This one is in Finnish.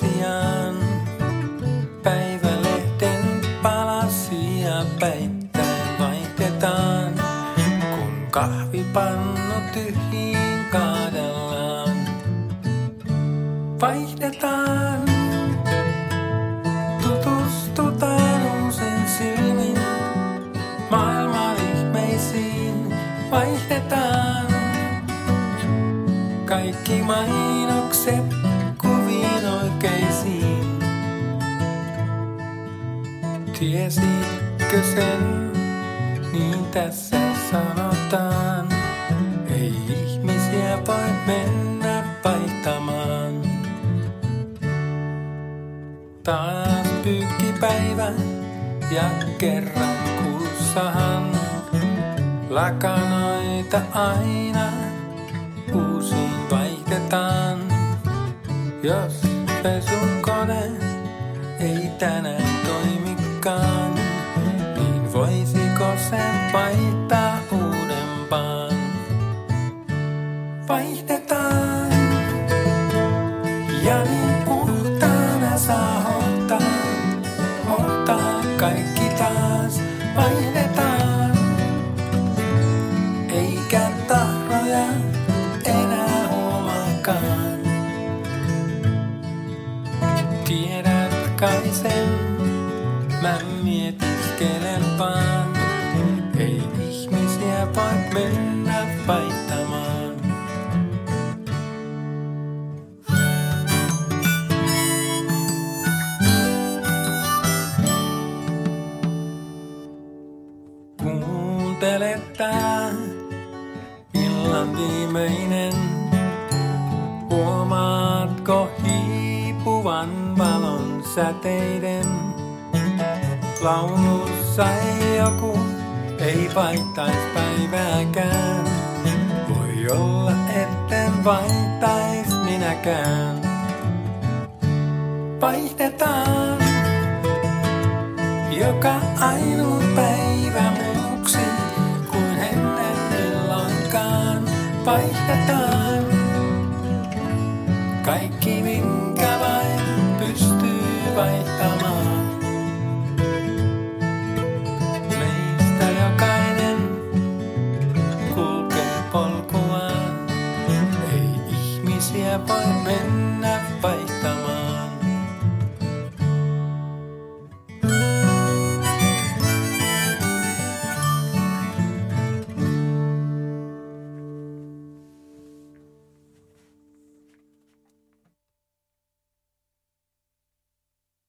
toisiaan. Päivälehden palasia päittäin vaihdetaan, kun kahvipannu tyhjiin kaadellaan. Vaihdetaan, tutustutaan uusin silmin, maailman ihmeisiin vaihdetaan. Kaikki mainokset Tiesitkö sen, niin tässä sanotaan. Ei ihmisiä voi mennä vaihtamaan. Taas pyykkipäivä ja kerran kuussahan lakanoita aina uusiin vaihdetaan. Jos pesukone ei tänään toimikaan, niin voisiko sen vaihtaa uudempaan? Vaihdetaan ja niin puhtaana saa hohtaa, hohtaa kaikki taas vaihdetaan. Eikä tahroja enää huomaakaan. Tiedät kai sen, mä mietiskelen vaan. Ei ihmisiä voi mennä vaihtamaan. Kuuntele tää illan viimeinen. Huomaatko hiipuvan valon säteiden? Laulussa ei joku, ei vaihtais päivääkään. Voi olla, etten vaihtais minäkään. Vaihdetaan joka ainut päivä muuksi kuin ennen milloinkaan vaihdetaan. Kaikki minkä vain pystyy vaihtamaan. Polkuaan. Ei ihmisiä voi mennä vaihtamaan.